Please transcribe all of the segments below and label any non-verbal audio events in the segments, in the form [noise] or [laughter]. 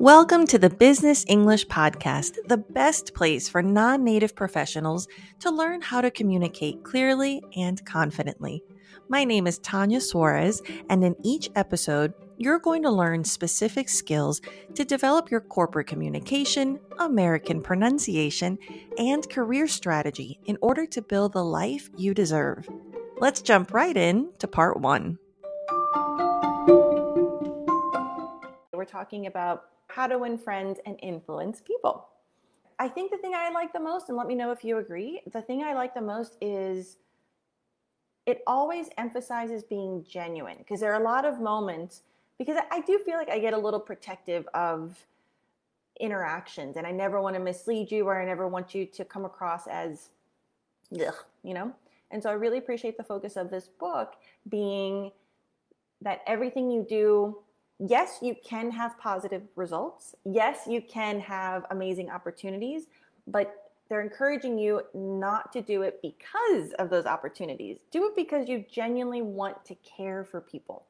Welcome to the Business English Podcast, the best place for non native professionals to learn how to communicate clearly and confidently. My name is Tannia Suarez, and in each episode, you're going to learn specific skills to develop your corporate communication, American pronunciation, and career strategy in order to build the life you deserve. Let's jump right in to part one. We're talking about how to win friends and influence people. I think the thing I like the most, and let me know if you agree, the thing I like the most is it always emphasizes being genuine because there are a lot of moments because I do feel like I get a little protective of interactions and I never want to mislead you or I never want you to come across as ugh, you know? And so I really appreciate the focus of this book being that everything you do yes, you can have positive results. Yes, you can have amazing opportunities, but they're encouraging you not to do it because of those opportunities. Do it because you genuinely want to care for people.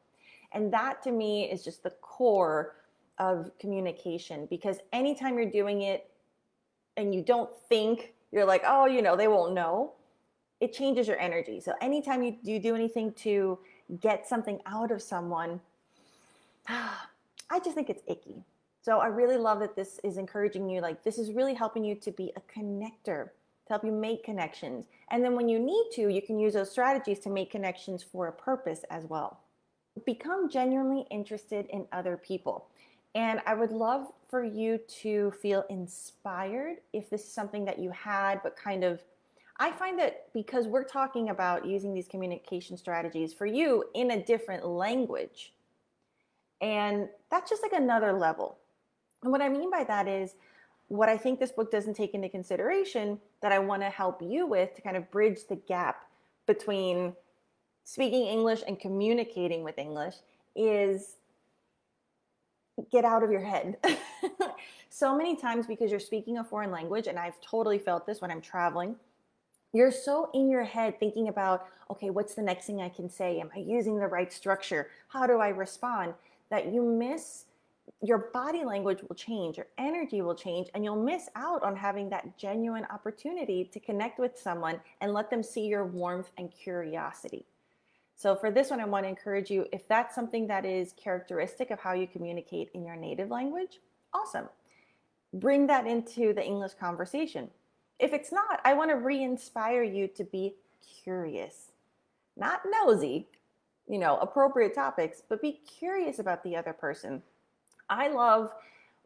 And that to me is just the core of communication because anytime you're doing it and you don't think you're like, oh, you know, they won't know, it changes your energy. So anytime you, do anything to get something out of someone, I just think it's icky. So I really love that this is encouraging you. Like, this is really helping you to be a connector, to help you make connections. And then when you need to, you can use those strategies to make connections for a purpose as well. Become genuinely interested in other people. And I would love for you to feel inspired if this is something that you had, but kind of I find that because we're talking about using these communication strategies for you in a different language, and that's just like another level. And what I mean by that is what I think this book doesn't take into consideration that I want to help you with to kind of bridge the gap between speaking English and communicating with English is get out of your head. [laughs] so many times because you're speaking a foreign language, and I've totally felt this when I'm traveling, you're so in your head thinking about, okay, what's the next thing I can say? Am I using the right structure? How do I respond? That you miss your body language will change, your energy will change, and you'll miss out on having that genuine opportunity to connect with someone and let them see your warmth and curiosity. So, for this one, I want to encourage you if that's something that is characteristic of how you communicate in your native language, awesome. Bring that into the English conversation. If it's not, I want to re inspire you to be curious, not nosy, you know, appropriate topics, but be curious about the other person. I love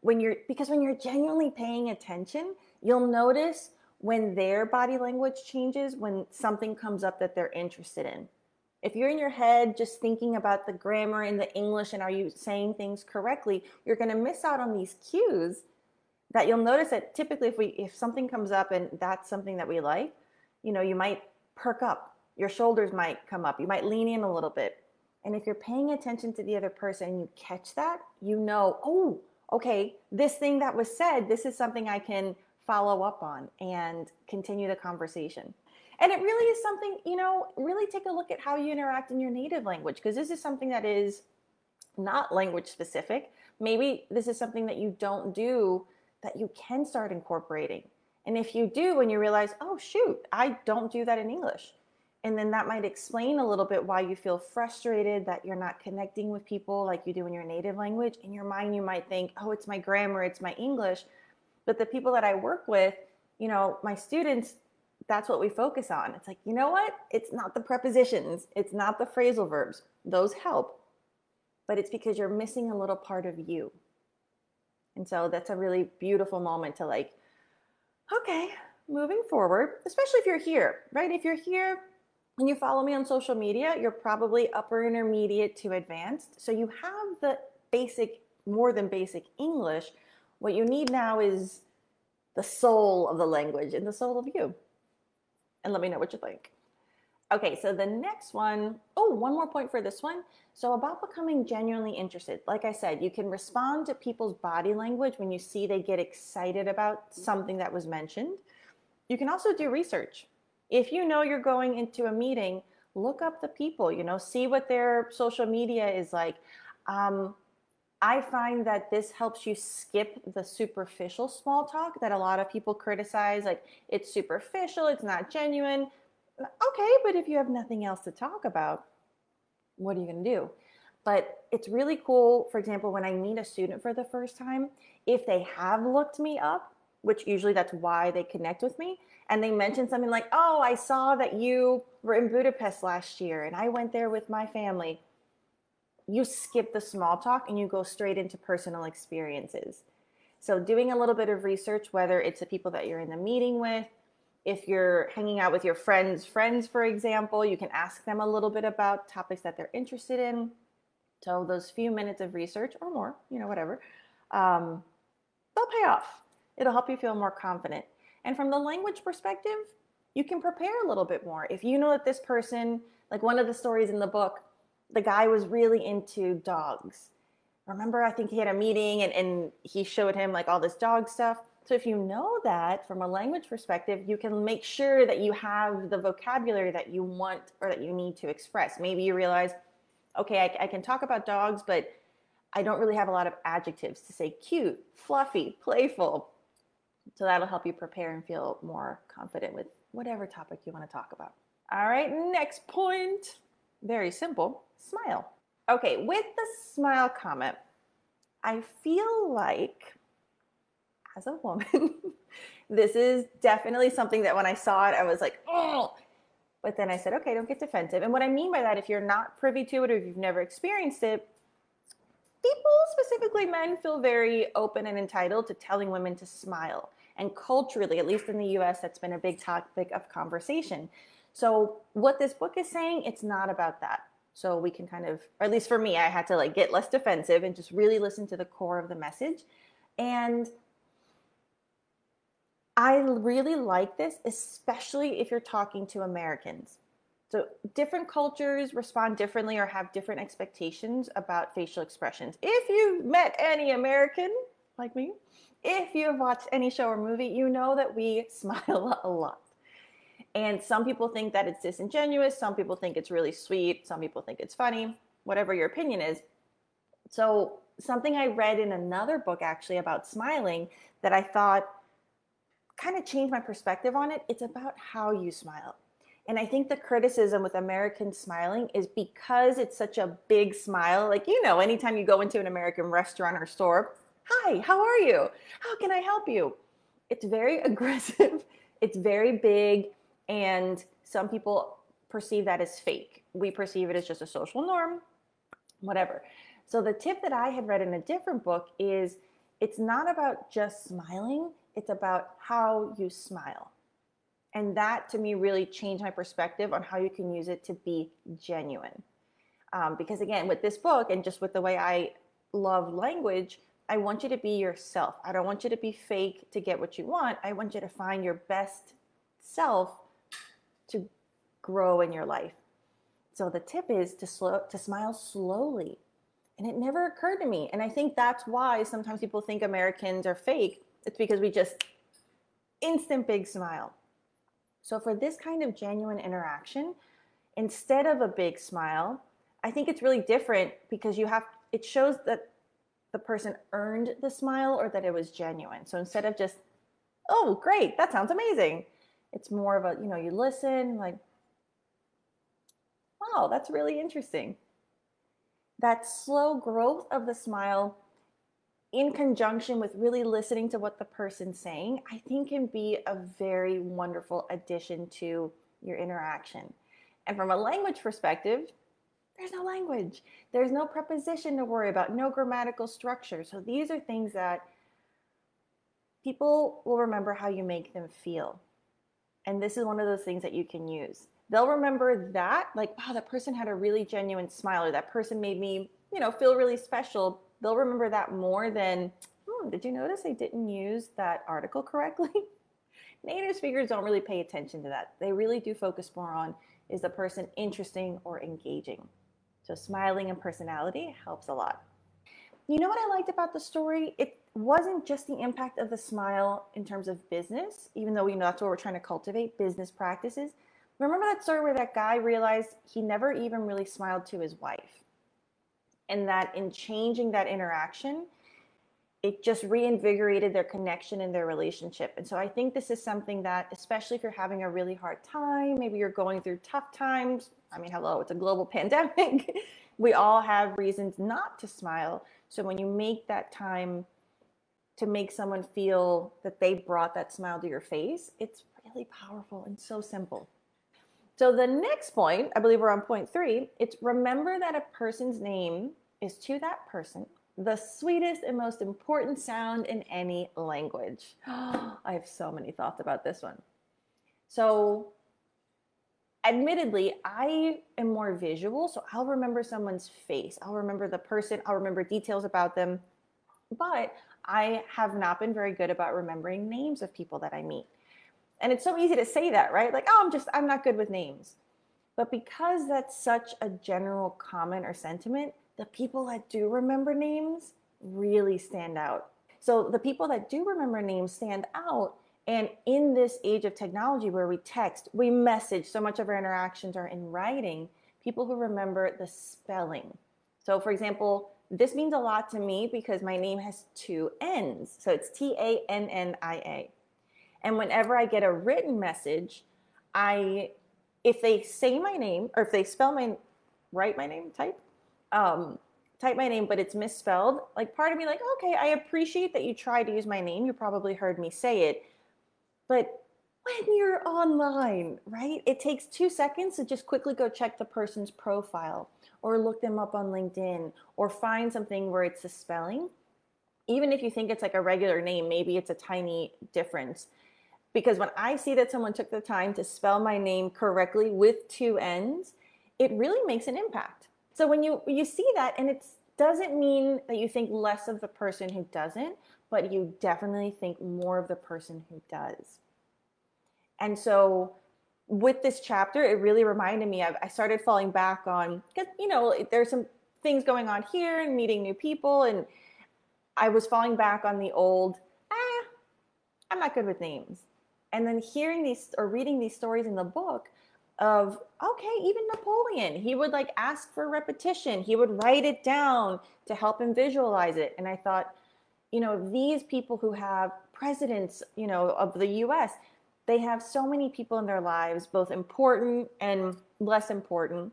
when you're because when you're genuinely paying attention, you'll notice when their body language changes when something comes up that they're interested in. If you're in your head just thinking about the grammar and the English and are you saying things correctly, you're going to miss out on these cues that you'll notice that typically if we if something comes up and that's something that we like, you know, you might perk up your shoulders might come up. You might lean in a little bit. And if you're paying attention to the other person and you catch that, you know, oh, okay, this thing that was said, this is something I can follow up on and continue the conversation. And it really is something, you know, really take a look at how you interact in your native language because this is something that is not language specific. Maybe this is something that you don't do that you can start incorporating. And if you do and you realize, oh, shoot, I don't do that in English, and then that might explain a little bit why you feel frustrated that you're not connecting with people like you do in your native language. In your mind, you might think, oh, it's my grammar, it's my English. But the people that I work with, you know, my students, that's what we focus on. It's like, you know what? It's not the prepositions, it's not the phrasal verbs. Those help, but it's because you're missing a little part of you. And so that's a really beautiful moment to like, okay, moving forward, especially if you're here, right? If you're here, when you follow me on social media, you're probably upper intermediate to advanced. So you have the basic, more than basic English. What you need now is the soul of the language and the soul of you. And let me know what you think. Okay, so the next one, oh, one more point for this one. So, about becoming genuinely interested, like I said, you can respond to people's body language when you see they get excited about something that was mentioned. You can also do research if you know you're going into a meeting, look up the people, you know, see what their social media is like. Um, I find that this helps you skip the superficial small talk that a lot of people criticize. Like, it's superficial, it's not genuine. Okay, but if you have nothing else to talk about, what are you going to do? But it's really cool, for example, when I meet a student for the first time, if they have looked me up, which usually that's why they connect with me, and they mention something like, Oh, I saw that you were in Budapest last year and I went there with my family you skip the small talk and you go straight into personal experiences. So, doing a little bit of research, whether it's the people that you're in the meeting with, if you're hanging out with your friends' friends, for example, you can ask them a little bit about topics that they're interested in. So, those few minutes of research or more, you know, whatever, um, they'll pay off. It'll help you feel more confident. And from the language perspective, you can prepare a little bit more. If you know that this person, like one of the stories in the book, the guy was really into dogs. Remember, I think he had a meeting and, and he showed him like all this dog stuff. So if you know that from a language perspective, you can make sure that you have the vocabulary that you want or that you need to express. Maybe you realize, okay, I, I can talk about dogs, but I don't really have a lot of adjectives to say cute, fluffy, playful. So that'll help you prepare and feel more confident with whatever topic you want to talk about. All right, next point. Very simple smile. Okay, with the smile comment, I feel like as a woman, [laughs] this is definitely something that when I saw it, I was like, oh. But then I said, okay, don't get defensive. And what I mean by that, if you're not privy to it or if you've never experienced it, people, specifically men, feel very open and entitled to telling women to smile. And culturally, at least in the US, that's been a big topic of conversation. So, what this book is saying, it's not about that so we can kind of or at least for me i had to like get less defensive and just really listen to the core of the message and i really like this especially if you're talking to americans so different cultures respond differently or have different expectations about facial expressions if you've met any american like me if you've watched any show or movie you know that we [laughs] smile a lot and some people think that it's disingenuous. Some people think it's really sweet. Some people think it's funny, whatever your opinion is. So, something I read in another book actually about smiling that I thought kind of changed my perspective on it. It's about how you smile. And I think the criticism with American smiling is because it's such a big smile. Like, you know, anytime you go into an American restaurant or store, hi, how are you? How can I help you? It's very [laughs] aggressive, it's very big and some people perceive that as fake. We perceive it as just a social norm, whatever. So the tip that I had read in a different book is it's not about just smiling, it's about how you smile. And that to me really changed my perspective on how you can use it to be genuine. Um, because again, with this book and just with the way I love language, I want you to be yourself. I don't want you to be fake to get what you want. I want you to find your best self to grow in your life. So the tip is to slow to smile slowly. And it never occurred to me. And I think that's why sometimes people think Americans are fake. It's because we just instant big smile. So for this kind of genuine interaction, instead of a big smile, I think it's really different because you have it shows that the person earned the smile or that it was genuine. So instead of just, oh, great, that sounds amazing, it's more of a, you know, you listen, like, wow, that's really interesting. That slow growth of the smile in conjunction with really listening to what the person's saying, I think can be a very wonderful addition to your interaction. And from a language perspective, there's no language. There's no preposition to worry about, no grammatical structure. So these are things that people will remember how you make them feel. And this is one of those things that you can use. They'll remember that, like, wow, that person had a really genuine smile, or that person made me, you know, feel really special. They'll remember that more than, hmm, did you notice I didn't use that article correctly? [laughs] Native speakers don't really pay attention to that. They really do focus more on is the person interesting or engaging. So smiling and personality helps a lot. You know what I liked about the story? It wasn't just the impact of the smile in terms of business, even though we know that's what we're trying to cultivate business practices. Remember that story where that guy realized he never even really smiled to his wife? And that in changing that interaction, it just reinvigorated their connection and their relationship. And so I think this is something that, especially if you're having a really hard time, maybe you're going through tough times. I mean, hello, it's a global [laughs] pandemic. we all have reasons not to smile. So when you make that time to make someone feel that they brought that smile to your face, it's really powerful and so simple. So the next point, I believe we're on point three, it's remember that a person's name is to that person the sweetest and most important sound in any language. [gasps] I have so many thoughts about this one. So, admittedly, I am more visual, so I'll remember someone's face, I'll remember the person, I'll remember details about them, but I have not been very good about remembering names of people that I meet. And it's so easy to say that, right? Like, oh, I'm just, I'm not good with names. But because that's such a general comment or sentiment, the people that do remember names really stand out. So the people that do remember names stand out. And in this age of technology where we text, we message, so much of our interactions are in writing, people who remember the spelling. So, for example, this means a lot to me because my name has two N's. So it's T A N N I A. And whenever I get a written message, I, if they say my name or if they spell my, write my name, type, um, type my name, but it's misspelled, like part of me, like, okay, I appreciate that you tried to use my name. You probably heard me say it. But when you're online, right, it takes two seconds to just quickly go check the person's profile or look them up on LinkedIn or find something where it's a spelling. Even if you think it's like a regular name, maybe it's a tiny difference. Because when I see that someone took the time to spell my name correctly with two N's, it really makes an impact. So when you you see that, and it doesn't mean that you think less of the person who doesn't, but you definitely think more of the person who does. And so with this chapter, it really reminded me of I started falling back on because you know there's some things going on here and meeting new people, and I was falling back on the old. Ah, I'm not good with names. And then hearing these or reading these stories in the book, of okay even napoleon he would like ask for repetition. He would write it down to help him visualize it. And i thought you know these people who have presidents you know of the us they have so many people in their lives both important and less important.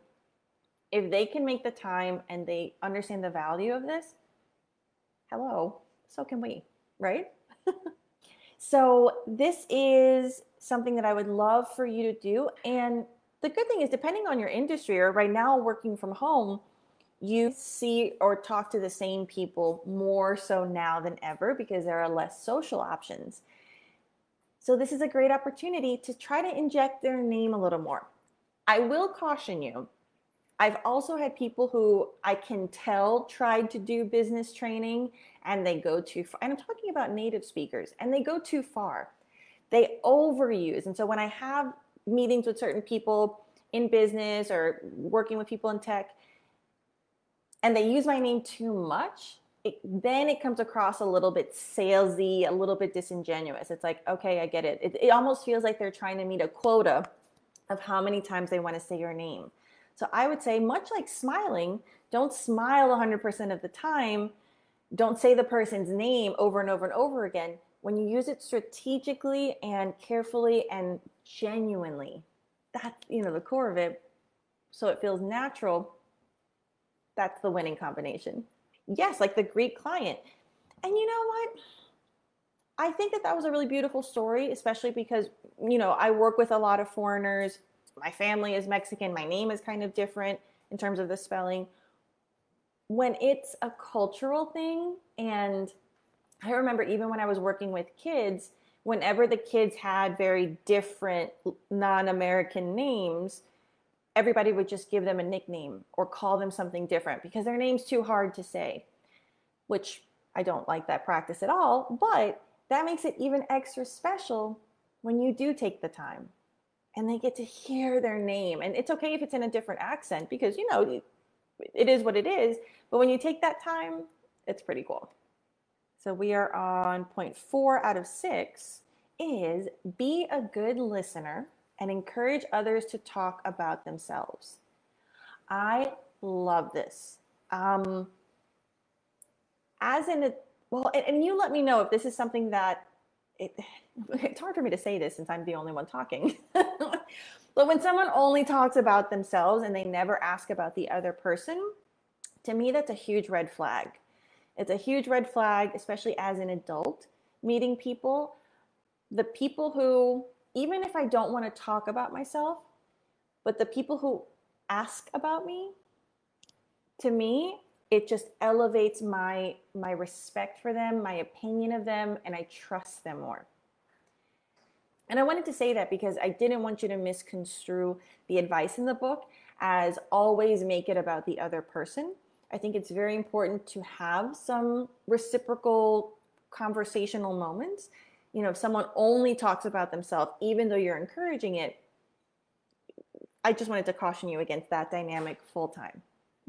If they can make the time and they understand the value of this hello so can we right [laughs] so this is something that I would love for you to do. And the good thing is, depending on your industry, or right now working from home, you see or talk to the same people more so now than ever because there are less social options. So, this is a great opportunity to try to inject their name a little more. I will caution you. I've also had people who I can tell tried to do business training and they go too far. And I'm talking about native speakers and they go too far they overuse. And so when I have meetings with certain people in business or working with people in tech, and they use my name too much, it, then it comes across a little bit salesy, a little bit disingenuous. It's like, okay, I get it. it. It almost feels like they're trying to meet a quota of how many times they want to say your name. So I would say, much like smiling, don't smile 100% of the time. Don't say the person's name over and over and over again when you use it strategically and carefully and genuinely, that's you know the core of it. So it feels natural. That's the winning combination. Yes, like the Greek client. And you know what? I think that that was a really beautiful story, especially because, you know, I work with a lot of foreigners. My family is Mexican. My name is kind of different in terms of the spelling. When it's a cultural thing and I remember even when I was working with kids, whenever the kids had very different non American names, everybody would just give them a nickname or call them something different because their name's too hard to say, which I don't like that practice at all. But that makes it even extra special when you do take the time and they get to hear their name. And it's okay if it's in a different accent because, you know, it is what it is. But when you take that time, it's pretty cool. So we are on point four out of six is be a good listener and encourage others to talk about themselves. I love this Um, as in a well, and, and you let me know if this is something that it, [sighs] it's hard for me to say this since I'm the only one talking. [laughs] but when someone only talks about themselves and they never ask about the other person, to me, that's a huge red flag. It's a huge red flag, especially as an adult meeting people. The people who, even if I don't want to talk about myself, but the people who ask about me, to me, it just elevates my my respect for them, my opinion of them, and I trust them more. And I wanted to say that because I didn't want you to misconstrue the advice in the book as always make it about the other person. I think it's very important to have some reciprocal conversational moments. You know, if someone only talks about themselves, even though you're encouraging it, I just wanted to caution you against that dynamic full time.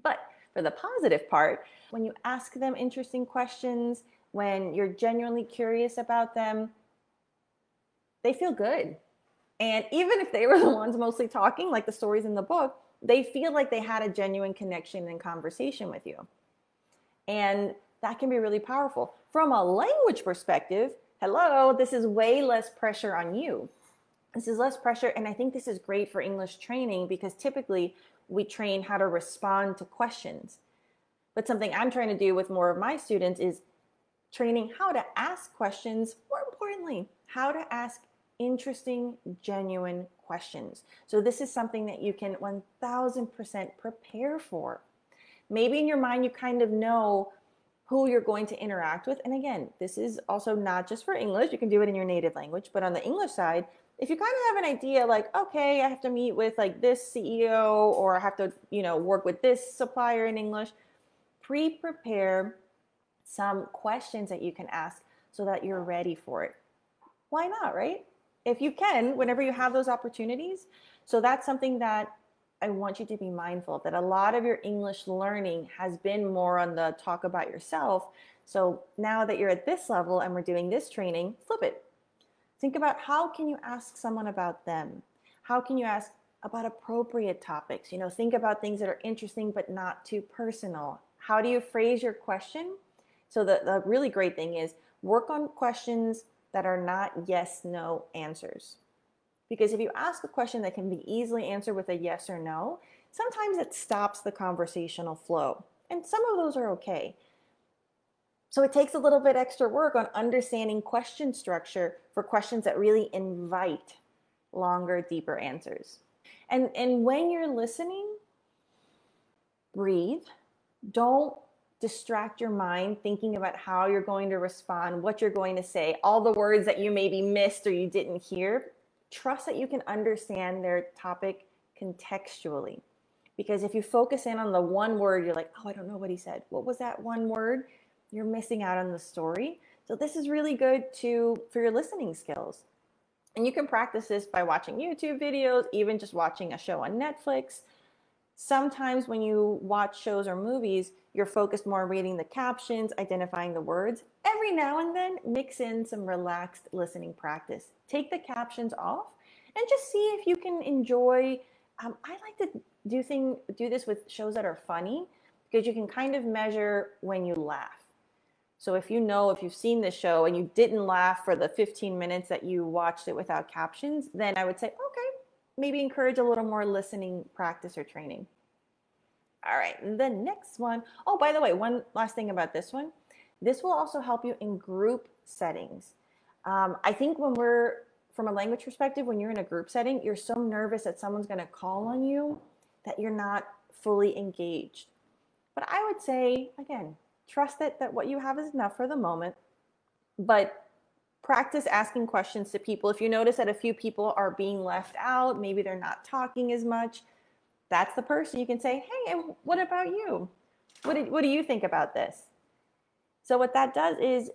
But for the positive part, when you ask them interesting questions, when you're genuinely curious about them, they feel good. And even if they were the ones mostly talking, like the stories in the book, they feel like they had a genuine connection and conversation with you. And that can be really powerful. From a language perspective, hello, this is way less pressure on you. This is less pressure. And I think this is great for English training because typically we train how to respond to questions. But something I'm trying to do with more of my students is training how to ask questions, more importantly, how to ask interesting, genuine questions. So, this is something that you can 1000% prepare for. Maybe in your mind, you kind of know who you're going to interact with. And again, this is also not just for English, you can do it in your native language, but on the English side, if you kind of have an idea like okay i have to meet with like this ceo or i have to you know work with this supplier in english pre-prepare some questions that you can ask so that you're ready for it. Why not right? If you can whenever you have those opportunities. So that's something that i want you to be mindful that a lot of your english learning has been more on the talk about yourself so now that you're at this level and we're doing this training flip it Think about how can you ask someone about them? How can you ask about appropriate topics? You know, think about things that are interesting but not too personal. How do you phrase your question? So the, the really great thing is work on questions that are not yes, no answers. Because if you ask a question that can be easily answered with a yes or no, sometimes it stops the conversational flow. And some of those are okay. So it takes a little bit extra work on understanding question structure for questions that really invite longer, deeper answers. And, and when you're listening, breathe. Don't distract your mind thinking about how you're going to respond, what you're going to say, all the words that you maybe missed or you didn't hear. Trust that you can understand their topic contextually. Because if you focus in on the one word, you're like, oh, I don't know what he said. What was that one word? you're missing out on the story. So this is really good to for your listening skills. And you can practice this by watching YouTube videos, even just watching a show on Netflix. Sometimes when you watch shows or movies, you're focused more on reading the captions, identifying the words. Every now and then, mix in some relaxed listening practice. Take the captions off and just see if you can enjoy. Um, I like to do thing do this with shows that are funny because you can kind of measure when you laugh. So if you know if you've seen the show and you didn't laugh for the 15 minutes that you watched it without captions, then I would say, okay, maybe encourage a little more listening practice or training. All right, the next one. Oh, by the way, one last thing about this one. This will also help you in group settings. Um, I think when we're, from a language perspective, when you're in a group setting, you're so nervous that someone's going to call on you that you're not fully engaged. But I would say, again, trust that, that what you have is enough for the moment, but practice asking questions to people. If you notice that a few people are being left out, maybe they're not talking as much, that's the person you can say, hey, what about you? What, did, what do you think about this? So, what that does is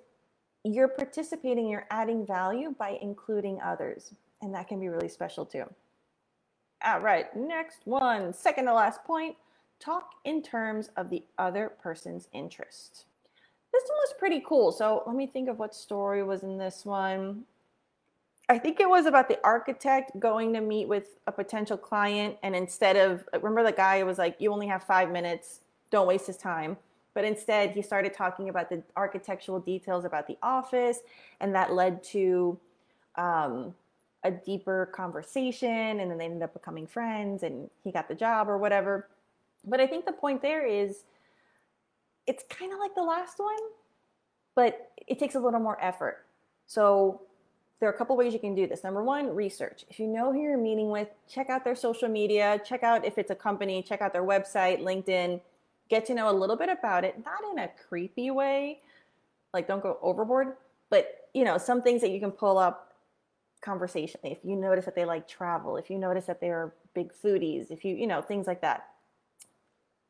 you're participating, you're adding value by including others. And that can be really special too. All right, next one, second to last point talk in terms of the other person's interest. This one was pretty cool. So let me think of what story was in this one. I think it was about the architect going to meet with a potential client. And instead of, remember the guy was like, you only have five minutes. don't waste his time. But instead, he started talking about the architectural details about the office, and that led to um, a deeper conversation. And then they ended up becoming friends, and he got the job or whatever. But I think the point there is it's kind of like the last one, but it takes a little more effort. So there are a couple ways you can do this. Number one, research. If you know who you're meeting with, check out their social media, check out if it's a company, check out their website, LinkedIn, get to know a little bit about it, not in a creepy way, like don't go overboard, but you know, some things that you can pull up conversationally. If you notice that they like travel, if you notice that they're big foodies, if you, you know, things like that.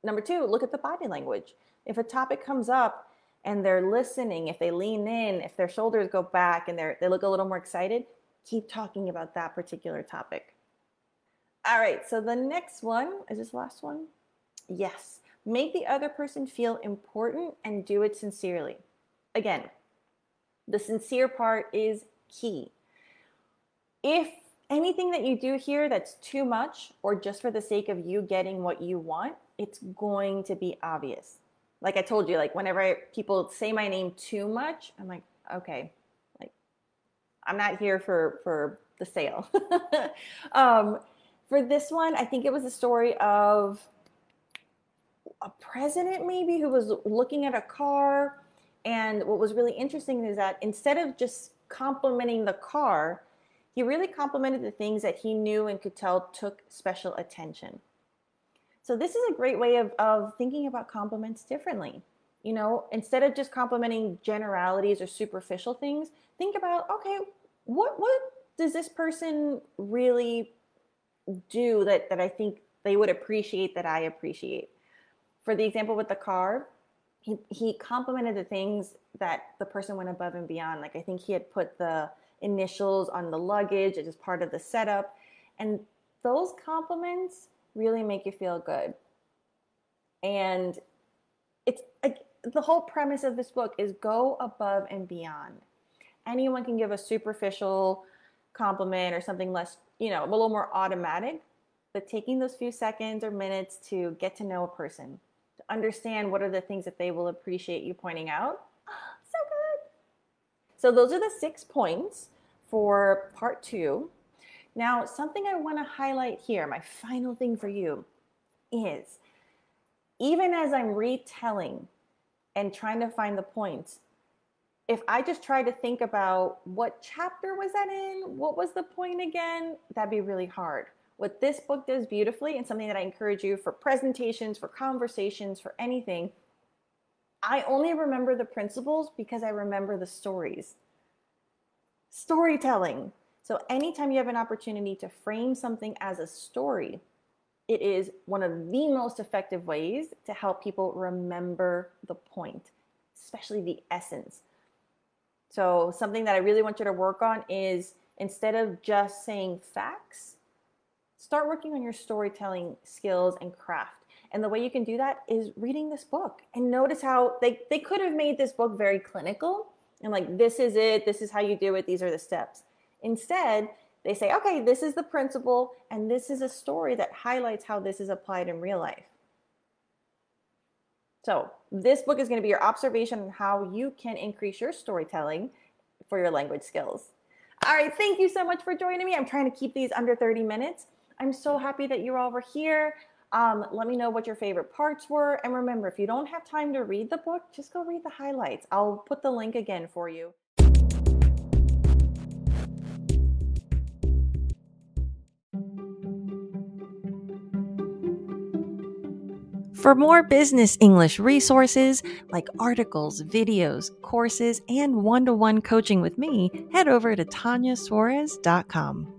Number two, look at the body language. If a topic comes up and they're listening, if they lean in, if their shoulders go back and they look a little more excited, keep talking about that particular topic. All right, so the next one is this last one? Yes. Make the other person feel important and do it sincerely. Again, the sincere part is key. If anything that you do here that's too much or just for the sake of you getting what you want, it's going to be obvious like I told you, like whenever I, people say my name too much, I'm like, okay, like I'm not here for for the sale. [laughs] um, for this one, I think it was a story of a president maybe who was looking at a car, and what was really interesting is that instead of just complimenting the car, he really complimented the things that he knew and could tell took special attention. So this is a great way of, of thinking about compliments differently. You know, instead of just complimenting generalities or superficial things, think about, okay, what what does this person really do that that I think they would appreciate that I appreciate? For the example with the car, he, he complimented the things that the person went above and beyond. Like I think he had put the initials on the luggage as part of the setup. And those compliments really make you feel good. And it's like the whole premise of this book is go above and beyond. Anyone can give a superficial compliment or something less, you know, a little more automatic, but taking those few seconds or minutes to get to know a person, to understand what are the things that they will appreciate you pointing out. [gasps] so good. So those are the six points for part two. Now, something I want to highlight here, my final thing for you is even as I'm retelling and trying to find the points, if I just try to think about what chapter was that in, what was the point again, that'd be really hard. What this book does beautifully, and something that I encourage you for presentations, for conversations, for anything, I only remember the principles because I remember the stories. Storytelling. So, anytime you have an opportunity to frame something as a story, it is one of the most effective ways to help people remember the point, especially the essence. So, something that I really want you to work on is instead of just saying facts, start working on your storytelling skills and craft. And the way you can do that is reading this book and notice how they, they could have made this book very clinical and like, this is it, this is how you do it, these are the steps. Instead, they say, okay, this is the principle, and this is a story that highlights how this is applied in real life. So, this book is going to be your observation on how you can increase your storytelling for your language skills. All right, thank you so much for joining me. I'm trying to keep these under 30 minutes. I'm so happy that you're all over here. Um, let me know what your favorite parts were. And remember, if you don't have time to read the book, just go read the highlights. I'll put the link again for you. For more business English resources like articles, videos, courses, and one to one coaching with me, head over to TanniaSuarez.com.